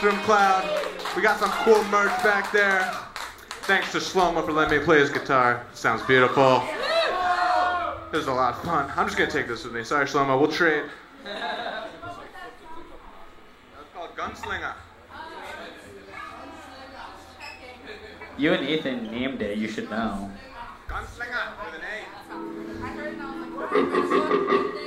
We Mushroom Cloud. We got some cool merch back there. Thanks to Shlomo for letting me play his guitar. Sounds beautiful. It was a lot of fun. I'm just gonna take this with me. Sorry, Shlomo. We'll trade. That's called Gunslinga. You and Ethan named it. You should know. Gunslinga with an A.